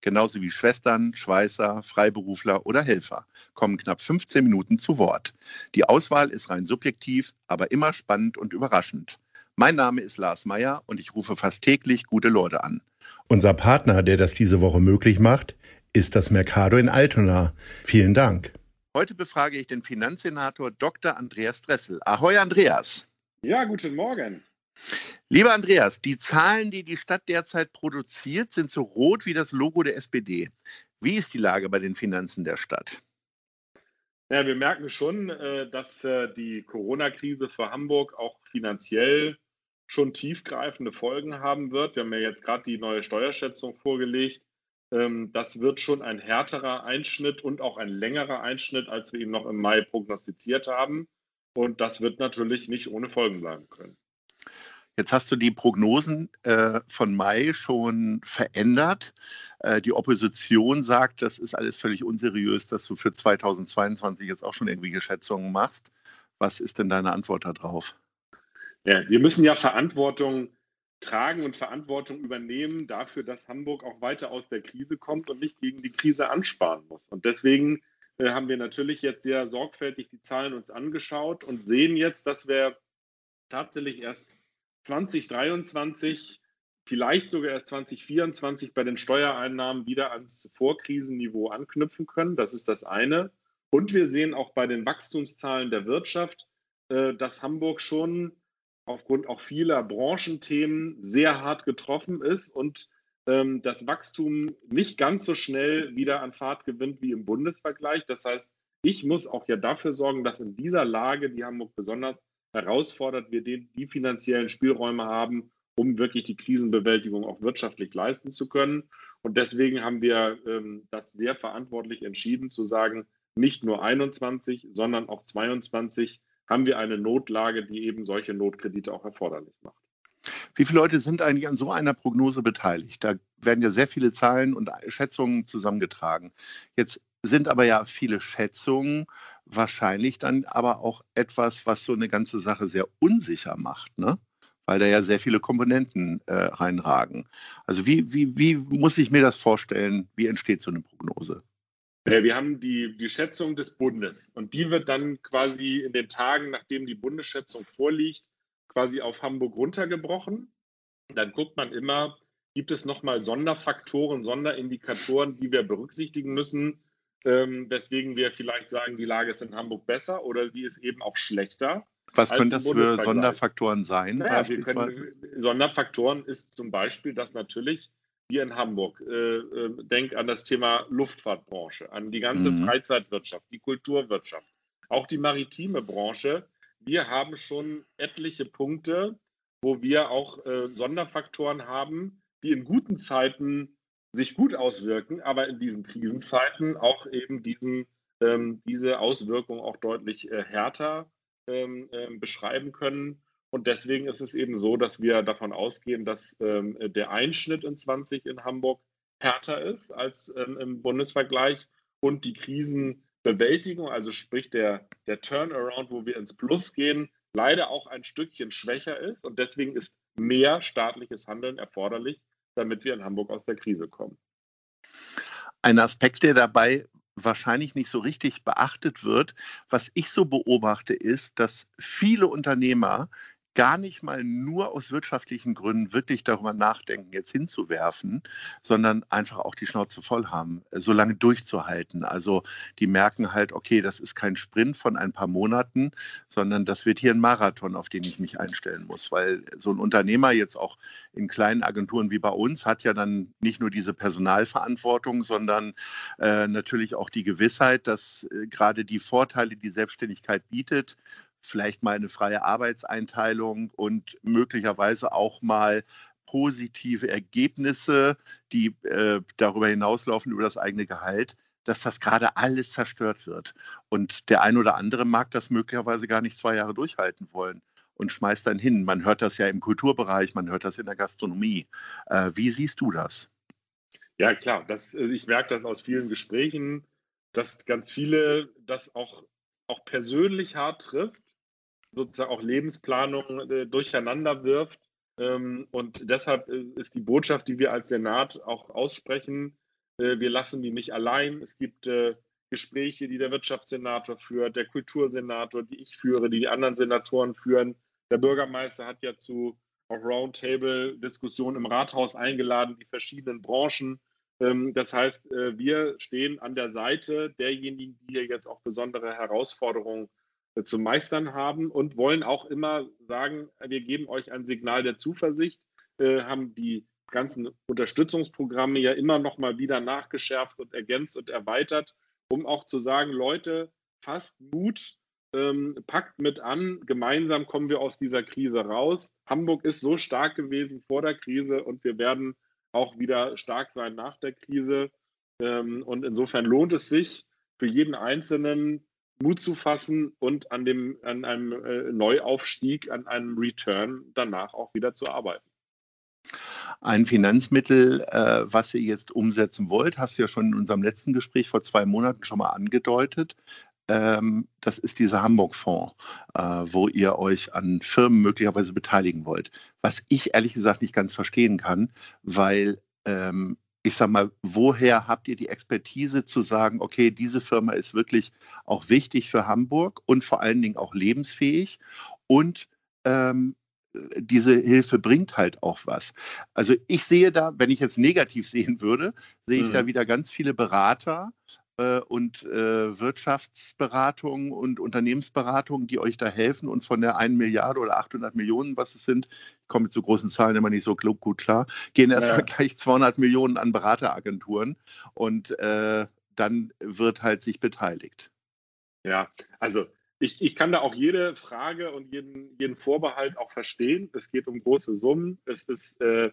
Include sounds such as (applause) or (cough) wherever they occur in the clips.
genauso wie Schwestern, Schweißer, Freiberufler oder Helfer, kommen knapp 15 Minuten zu Wort. Die Auswahl ist rein subjektiv, aber immer spannend und überraschend. Mein Name ist Lars Meyer und ich rufe fast täglich gute Leute an. Unser Partner, der das diese Woche möglich macht, ist das Mercado in Altona. Vielen Dank. Heute befrage ich den Finanzsenator Dr. Andreas Dressel. Ahoi, Andreas. Ja, guten Morgen. Lieber Andreas, die Zahlen, die die Stadt derzeit produziert, sind so rot wie das Logo der SPD. Wie ist die Lage bei den Finanzen der Stadt? Ja, wir merken schon, äh, dass äh, die Corona-Krise für Hamburg auch finanziell schon tiefgreifende Folgen haben wird. Wir haben ja jetzt gerade die neue Steuerschätzung vorgelegt. Ähm, das wird schon ein härterer Einschnitt und auch ein längerer Einschnitt, als wir ihn noch im Mai prognostiziert haben. Und das wird natürlich nicht ohne Folgen bleiben können. Jetzt hast du die Prognosen äh, von Mai schon verändert. Äh, die Opposition sagt, das ist alles völlig unseriös, dass du für 2022 jetzt auch schon irgendwelche Schätzungen machst. Was ist denn deine Antwort darauf? Ja, wir müssen ja Verantwortung tragen und Verantwortung übernehmen dafür, dass Hamburg auch weiter aus der Krise kommt und nicht gegen die Krise ansparen muss. Und deswegen äh, haben wir natürlich jetzt sehr sorgfältig die Zahlen uns angeschaut und sehen jetzt, dass wir tatsächlich erst 2023, vielleicht sogar erst 2024 bei den Steuereinnahmen wieder ans Vorkrisenniveau anknüpfen können. Das ist das eine. Und wir sehen auch bei den Wachstumszahlen der Wirtschaft, äh, dass Hamburg schon aufgrund auch vieler Branchenthemen sehr hart getroffen ist und ähm, das Wachstum nicht ganz so schnell wieder an Fahrt gewinnt wie im Bundesvergleich. Das heißt, ich muss auch ja dafür sorgen, dass in dieser Lage, die Hamburg besonders herausfordert, wir die, die finanziellen Spielräume haben, um wirklich die Krisenbewältigung auch wirtschaftlich leisten zu können. Und deswegen haben wir ähm, das sehr verantwortlich entschieden zu sagen, nicht nur 21, sondern auch 22 haben wir eine Notlage, die eben solche Notkredite auch erforderlich macht. Wie viele Leute sind eigentlich an so einer Prognose beteiligt? Da werden ja sehr viele Zahlen und Schätzungen zusammengetragen. Jetzt sind aber ja viele Schätzungen wahrscheinlich dann aber auch etwas, was so eine ganze Sache sehr unsicher macht, ne? weil da ja sehr viele Komponenten äh, reinragen. Also wie, wie, wie muss ich mir das vorstellen? Wie entsteht so eine Prognose? Wir haben die, die Schätzung des Bundes und die wird dann quasi in den Tagen, nachdem die Bundesschätzung vorliegt, quasi auf Hamburg runtergebrochen. Dann guckt man immer, gibt es nochmal Sonderfaktoren, Sonderindikatoren, die wir berücksichtigen müssen, ähm, weswegen wir vielleicht sagen, die Lage ist in Hamburg besser oder sie ist eben auch schlechter. Was können das für Sonderfaktoren sein? Naja, können, Sonderfaktoren ist zum Beispiel, dass natürlich hier in Hamburg, äh, äh, denk an das Thema Luftfahrtbranche, an die ganze mhm. Freizeitwirtschaft, die Kulturwirtschaft, auch die maritime Branche. Wir haben schon etliche Punkte, wo wir auch äh, Sonderfaktoren haben, die in guten Zeiten sich gut auswirken, aber in diesen Krisenzeiten auch eben diesen, ähm, diese Auswirkungen auch deutlich äh, härter ähm, äh, beschreiben können. Und deswegen ist es eben so, dass wir davon ausgehen, dass ähm, der Einschnitt in 20 in Hamburg härter ist als ähm, im Bundesvergleich und die Krisenbewältigung, also sprich der, der Turnaround, wo wir ins Plus gehen, leider auch ein Stückchen schwächer ist. Und deswegen ist mehr staatliches Handeln erforderlich, damit wir in Hamburg aus der Krise kommen. Ein Aspekt, der dabei wahrscheinlich nicht so richtig beachtet wird, was ich so beobachte, ist, dass viele Unternehmer gar nicht mal nur aus wirtschaftlichen Gründen wirklich darüber nachdenken, jetzt hinzuwerfen, sondern einfach auch die Schnauze voll haben, äh, so lange durchzuhalten. Also die merken halt, okay, das ist kein Sprint von ein paar Monaten, sondern das wird hier ein Marathon, auf den ich mich einstellen muss, weil so ein Unternehmer jetzt auch in kleinen Agenturen wie bei uns hat ja dann nicht nur diese Personalverantwortung, sondern äh, natürlich auch die Gewissheit, dass äh, gerade die Vorteile, die Selbstständigkeit bietet, vielleicht mal eine freie Arbeitseinteilung und möglicherweise auch mal positive Ergebnisse, die äh, darüber hinauslaufen über das eigene Gehalt, dass das gerade alles zerstört wird. Und der ein oder andere mag das möglicherweise gar nicht zwei Jahre durchhalten wollen und schmeißt dann hin. Man hört das ja im Kulturbereich, man hört das in der Gastronomie. Äh, wie siehst du das? Ja, klar. Das, äh, ich merke das aus vielen Gesprächen, dass ganz viele das auch, auch persönlich hart trifft, sozusagen auch Lebensplanung äh, durcheinander wirft. Ähm, und deshalb äh, ist die Botschaft, die wir als Senat auch aussprechen, äh, wir lassen die nicht allein. Es gibt äh, Gespräche, die der Wirtschaftssenator führt, der Kultursenator, die ich führe, die die anderen Senatoren führen. Der Bürgermeister hat ja zu auch Roundtable-Diskussionen im Rathaus eingeladen, die verschiedenen Branchen. Ähm, das heißt, äh, wir stehen an der Seite derjenigen, die hier jetzt auch besondere Herausforderungen zu meistern haben und wollen auch immer sagen, wir geben euch ein Signal der Zuversicht, äh, haben die ganzen Unterstützungsprogramme ja immer noch mal wieder nachgeschärft und ergänzt und erweitert, um auch zu sagen, Leute, fasst Mut, ähm, packt mit an, gemeinsam kommen wir aus dieser Krise raus. Hamburg ist so stark gewesen vor der Krise und wir werden auch wieder stark sein nach der Krise. Ähm, und insofern lohnt es sich für jeden Einzelnen Mut zu fassen und an, dem, an einem äh, Neuaufstieg, an einem Return danach auch wieder zu arbeiten. Ein Finanzmittel, äh, was ihr jetzt umsetzen wollt, hast du ja schon in unserem letzten Gespräch vor zwei Monaten schon mal angedeutet. Ähm, das ist dieser Hamburg-Fonds, äh, wo ihr euch an Firmen möglicherweise beteiligen wollt. Was ich ehrlich gesagt nicht ganz verstehen kann, weil ähm, ich sage mal, woher habt ihr die Expertise zu sagen, okay, diese Firma ist wirklich auch wichtig für Hamburg und vor allen Dingen auch lebensfähig und ähm, diese Hilfe bringt halt auch was. Also ich sehe da, wenn ich jetzt negativ (laughs) sehen würde, sehe ich mhm. da wieder ganz viele Berater, und äh, Wirtschaftsberatungen und Unternehmensberatungen, die euch da helfen und von der 1 Milliarde oder 800 Millionen, was es sind, ich komme mit so großen Zahlen immer nicht so gut klar, gehen erstmal ja. gleich 200 Millionen an Berateragenturen und äh, dann wird halt sich beteiligt. Ja, also ich, ich kann da auch jede Frage und jeden, jeden Vorbehalt auch verstehen. Es geht um große Summen. Es ist äh,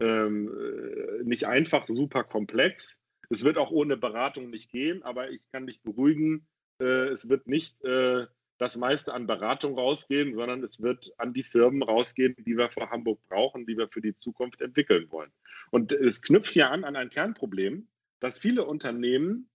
ähm, äh, nicht einfach, super komplex. Es wird auch ohne Beratung nicht gehen, aber ich kann dich beruhigen, äh, es wird nicht äh, das meiste an Beratung rausgehen, sondern es wird an die Firmen rausgehen, die wir für Hamburg brauchen, die wir für die Zukunft entwickeln wollen. Und es knüpft ja an an ein Kernproblem, dass viele Unternehmen,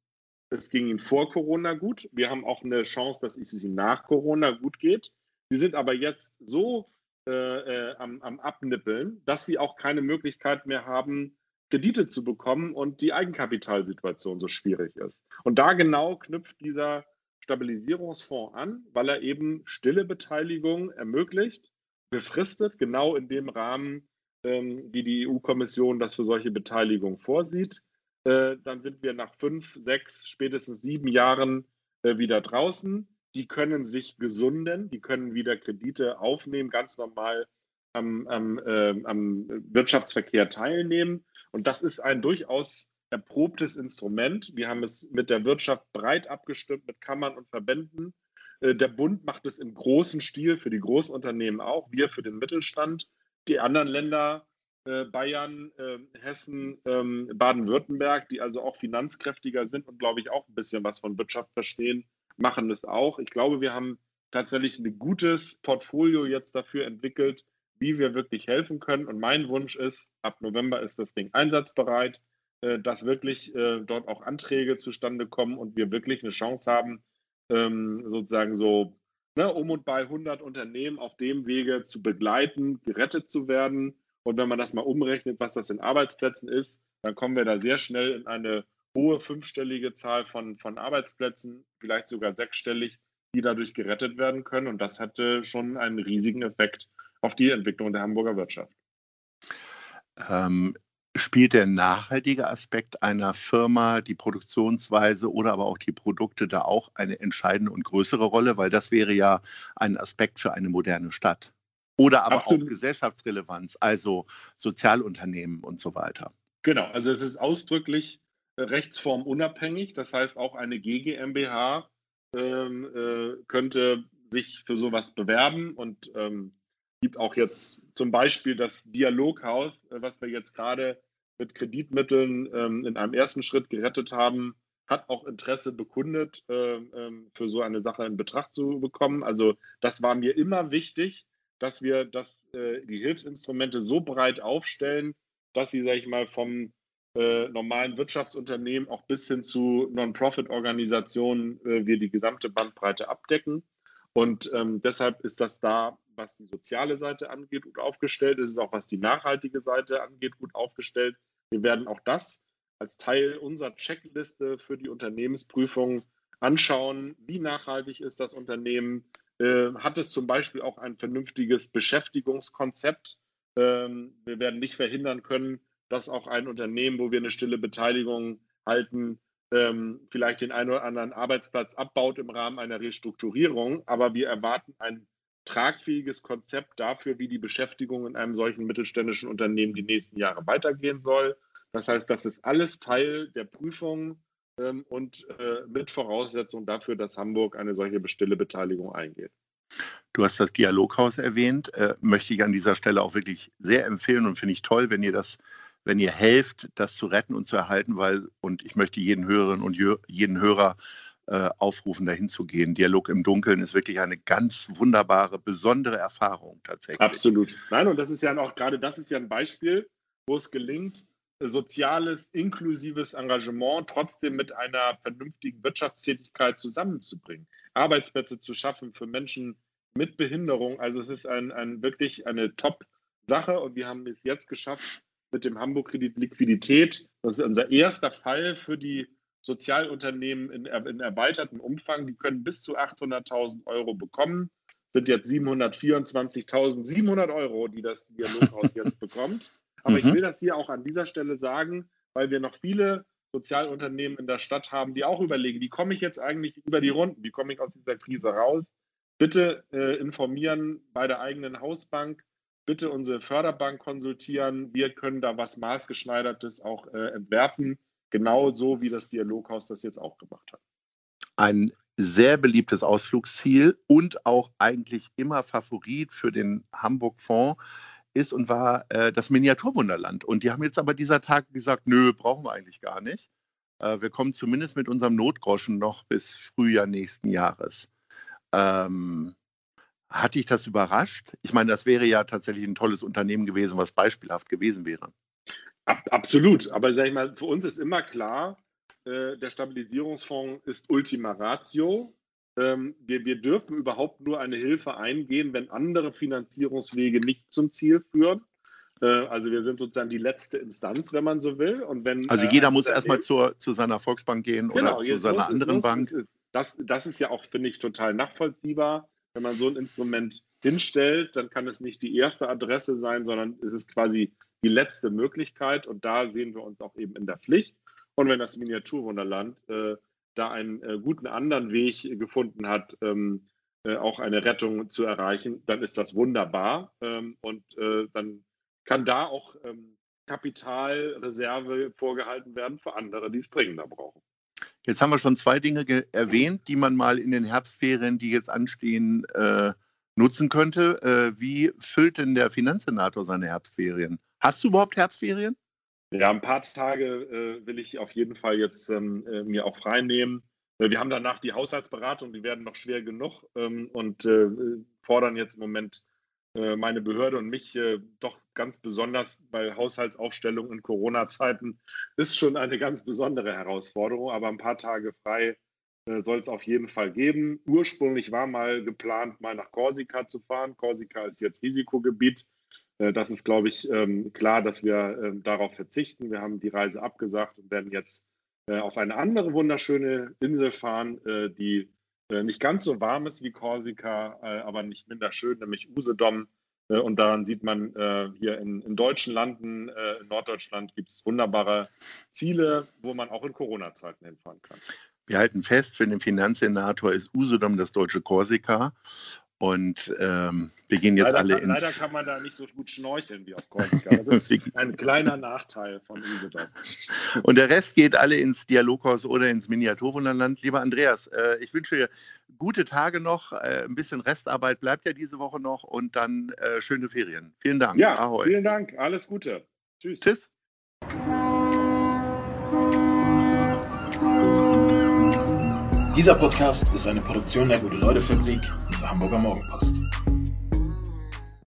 es ging ihnen vor Corona gut, wir haben auch eine Chance, dass es ihnen nach Corona gut geht. Sie sind aber jetzt so äh, äh am, am Abnippeln, dass sie auch keine Möglichkeit mehr haben, Kredite zu bekommen und die Eigenkapitalsituation so schwierig ist. Und da genau knüpft dieser Stabilisierungsfonds an, weil er eben stille Beteiligung ermöglicht, befristet, genau in dem Rahmen, ähm, wie die EU-Kommission das für solche Beteiligung vorsieht. Äh, dann sind wir nach fünf, sechs, spätestens sieben Jahren äh, wieder draußen. Die können sich gesunden, die können wieder Kredite aufnehmen, ganz normal am, am, äh, am Wirtschaftsverkehr teilnehmen. Und das ist ein durchaus erprobtes Instrument. Wir haben es mit der Wirtschaft breit abgestimmt, mit Kammern und Verbänden. Äh, der Bund macht es im großen Stil für die Großunternehmen auch, wir für den Mittelstand. Die anderen Länder, äh, Bayern, äh, Hessen, ähm, Baden-Württemberg, die also auch finanzkräftiger sind und, glaube ich, auch ein bisschen was von Wirtschaft verstehen, machen es auch. Ich glaube, wir haben tatsächlich ein gutes Portfolio jetzt dafür entwickelt, wie wir wirklich helfen können. Und mein Wunsch ist, ab November ist das Ding einsatzbereit, äh, dass wirklich äh, dort auch Anträge zustande kommen und wir wirklich eine Chance haben, ähm, sozusagen so ne, um und bei 100 Unternehmen auf dem Wege zu begleiten, gerettet zu werden. Und wenn man das mal umrechnet, was das in Arbeitsplätzen ist, dann kommen wir da sehr schnell in eine hohe fünfstellige Zahl von, von Arbeitsplätzen, vielleicht sogar sechsstellig, die dadurch gerettet werden können. Und das hatte schon einen riesigen Effekt auf die Entwicklung der Hamburger Wirtschaft. Ähm, spielt der nachhaltige Aspekt einer Firma, die Produktionsweise oder aber auch die Produkte da auch eine entscheidende und größere Rolle? Weil das wäre ja ein Aspekt für eine moderne Stadt. Oder aber Absolut. auch Gesellschaftsrelevanz, also Sozialunternehmen und so weiter. Genau, also es ist ausdrücklich äh, rechtsformunabhängig. Das heißt, auch eine GGMBH ähm, äh, könnte sich für sowas bewerben und ähm, gibt auch jetzt zum Beispiel das Dialoghaus, äh, was wir jetzt gerade mit Kreditmitteln ähm, in einem ersten Schritt gerettet haben, hat auch Interesse bekundet, äh, für so eine Sache in Betracht zu bekommen. Also das war mir immer wichtig, dass wir das, äh, die Hilfsinstrumente so breit aufstellen, dass sie, sage ich mal, vom äh, normalen Wirtschaftsunternehmen auch bis hin zu Non-Profit-Organisationen äh, wir die gesamte Bandbreite abdecken. Und ähm, deshalb ist das da, was die soziale Seite angeht, gut aufgestellt. Es ist auch, was die nachhaltige Seite angeht, gut aufgestellt. Wir werden auch das als Teil unserer Checkliste für die Unternehmensprüfung anschauen. Wie nachhaltig ist das Unternehmen? Äh, hat es zum Beispiel auch ein vernünftiges Beschäftigungskonzept? Ähm, wir werden nicht verhindern können, dass auch ein Unternehmen, wo wir eine stille Beteiligung halten, ähm, vielleicht den einen oder anderen Arbeitsplatz abbaut im Rahmen einer Restrukturierung. Aber wir erwarten ein tragfähiges Konzept dafür, wie die Beschäftigung in einem solchen mittelständischen Unternehmen die nächsten Jahre weitergehen soll. Das heißt, das ist alles Teil der Prüfung ähm, und äh, mit Voraussetzung dafür, dass Hamburg eine solche stille Beteiligung eingeht. Du hast das Dialoghaus erwähnt, äh, möchte ich an dieser Stelle auch wirklich sehr empfehlen und finde ich toll, wenn ihr das wenn ihr helft, das zu retten und zu erhalten, weil, und ich möchte jeden Hörerinnen und jeden Hörer äh, aufrufen, dahin zu gehen. Dialog im Dunkeln ist wirklich eine ganz wunderbare, besondere Erfahrung tatsächlich. Absolut. Nein, und das ist ja auch gerade das ist ja ein Beispiel, wo es gelingt, soziales, inklusives Engagement trotzdem mit einer vernünftigen Wirtschaftstätigkeit zusammenzubringen. Arbeitsplätze zu schaffen für Menschen mit Behinderung. Also es ist ein, ein wirklich eine Top-Sache und wir haben es jetzt geschafft, mit dem Hamburg Kredit Liquidität. Das ist unser erster Fall für die Sozialunternehmen in, in erweitertem Umfang. Die können bis zu 800.000 Euro bekommen. Sind jetzt 724.700 Euro, die das Dialoghaus (laughs) jetzt bekommt. Aber mhm. ich will das hier auch an dieser Stelle sagen, weil wir noch viele Sozialunternehmen in der Stadt haben, die auch überlegen, wie komme ich jetzt eigentlich über die Runden, wie komme ich aus dieser Krise raus. Bitte äh, informieren bei der eigenen Hausbank, bitte unsere Förderbank konsultieren. Wir können da was maßgeschneidertes auch äh, entwerfen, genauso wie das Dialoghaus das jetzt auch gemacht hat. Ein sehr beliebtes Ausflugsziel und auch eigentlich immer Favorit für den Hamburg-Fonds ist und war äh, das Miniaturwunderland. Und die haben jetzt aber dieser Tag gesagt, nö, brauchen wir eigentlich gar nicht. Äh, wir kommen zumindest mit unserem Notgroschen noch bis Frühjahr nächsten Jahres. Ähm, hat dich das überrascht? Ich meine, das wäre ja tatsächlich ein tolles Unternehmen gewesen, was beispielhaft gewesen wäre. Ab, absolut. Aber sag ich mal, für uns ist immer klar, äh, der Stabilisierungsfonds ist Ultima Ratio. Ähm, wir, wir dürfen überhaupt nur eine Hilfe eingehen, wenn andere Finanzierungswege nicht zum Ziel führen. Äh, also wir sind sozusagen die letzte Instanz, wenn man so will. Und wenn, also jeder äh, muss erstmal zu seiner Volksbank gehen genau, oder zu seiner anderen Bank. Das, das ist ja auch, finde ich, total nachvollziehbar wenn man so ein Instrument hinstellt, dann kann es nicht die erste Adresse sein, sondern es ist quasi die letzte Möglichkeit. Und da sehen wir uns auch eben in der Pflicht. Und wenn das Miniaturwunderland äh, da einen äh, guten anderen Weg gefunden hat, ähm, äh, auch eine Rettung zu erreichen, dann ist das wunderbar. Ähm, und äh, dann kann da auch ähm, Kapitalreserve vorgehalten werden für andere, die es dringender brauchen. Jetzt haben wir schon zwei Dinge erwähnt, die man mal in den Herbstferien, die jetzt anstehen, äh, nutzen könnte. Äh, wie füllt denn der Finanzsenator seine Herbstferien? Hast du überhaupt Herbstferien? Ja, ein paar Tage äh, will ich auf jeden Fall jetzt ähm, äh, mir auch frei nehmen. Äh, wir haben danach die Haushaltsberatung, die werden noch schwer genug ähm, und äh, fordern jetzt im Moment meine Behörde und mich äh, doch ganz besonders bei Haushaltsaufstellung in Corona-Zeiten ist schon eine ganz besondere Herausforderung. Aber ein paar Tage frei äh, soll es auf jeden Fall geben. Ursprünglich war mal geplant, mal nach Korsika zu fahren. Korsika ist jetzt Risikogebiet. Das ist, glaube ich, ähm, klar, dass wir ähm, darauf verzichten. Wir haben die Reise abgesagt und werden jetzt auf eine andere wunderschöne Insel fahren, die äh, nicht ganz so warm ist wie Korsika, äh, aber nicht minder schön, nämlich Usedom. Äh, und daran sieht man hier in, in deutschen Landen, in Norddeutschland gibt es wunderbare Ziele, wo man auch in Corona-Zeiten hinfahren kann. Wir halten fest, für den Finanzsenator ist Usedom das deutsche Korsika. Und ähm, wir gehen jetzt leider alle kann, ins. Leider kann man da nicht so gut schnorcheln wie auf Korsika. Das ist (laughs) ein kleiner Nachteil von Usedom. Und der Rest geht alle ins Dialoghaus oder ins Miniaturwunderland. Lieber Andreas, äh, ich wünsche dir gute Tage noch. Äh, ein bisschen Restarbeit bleibt ja diese Woche noch und dann äh, schöne Ferien. Vielen Dank. Ja, Ahoi. vielen Dank. Alles Gute. Tschüss. Tschüss. Dieser Podcast ist eine Produktion der Gute-Leute-Fabrik und der Hamburger Morgenpost.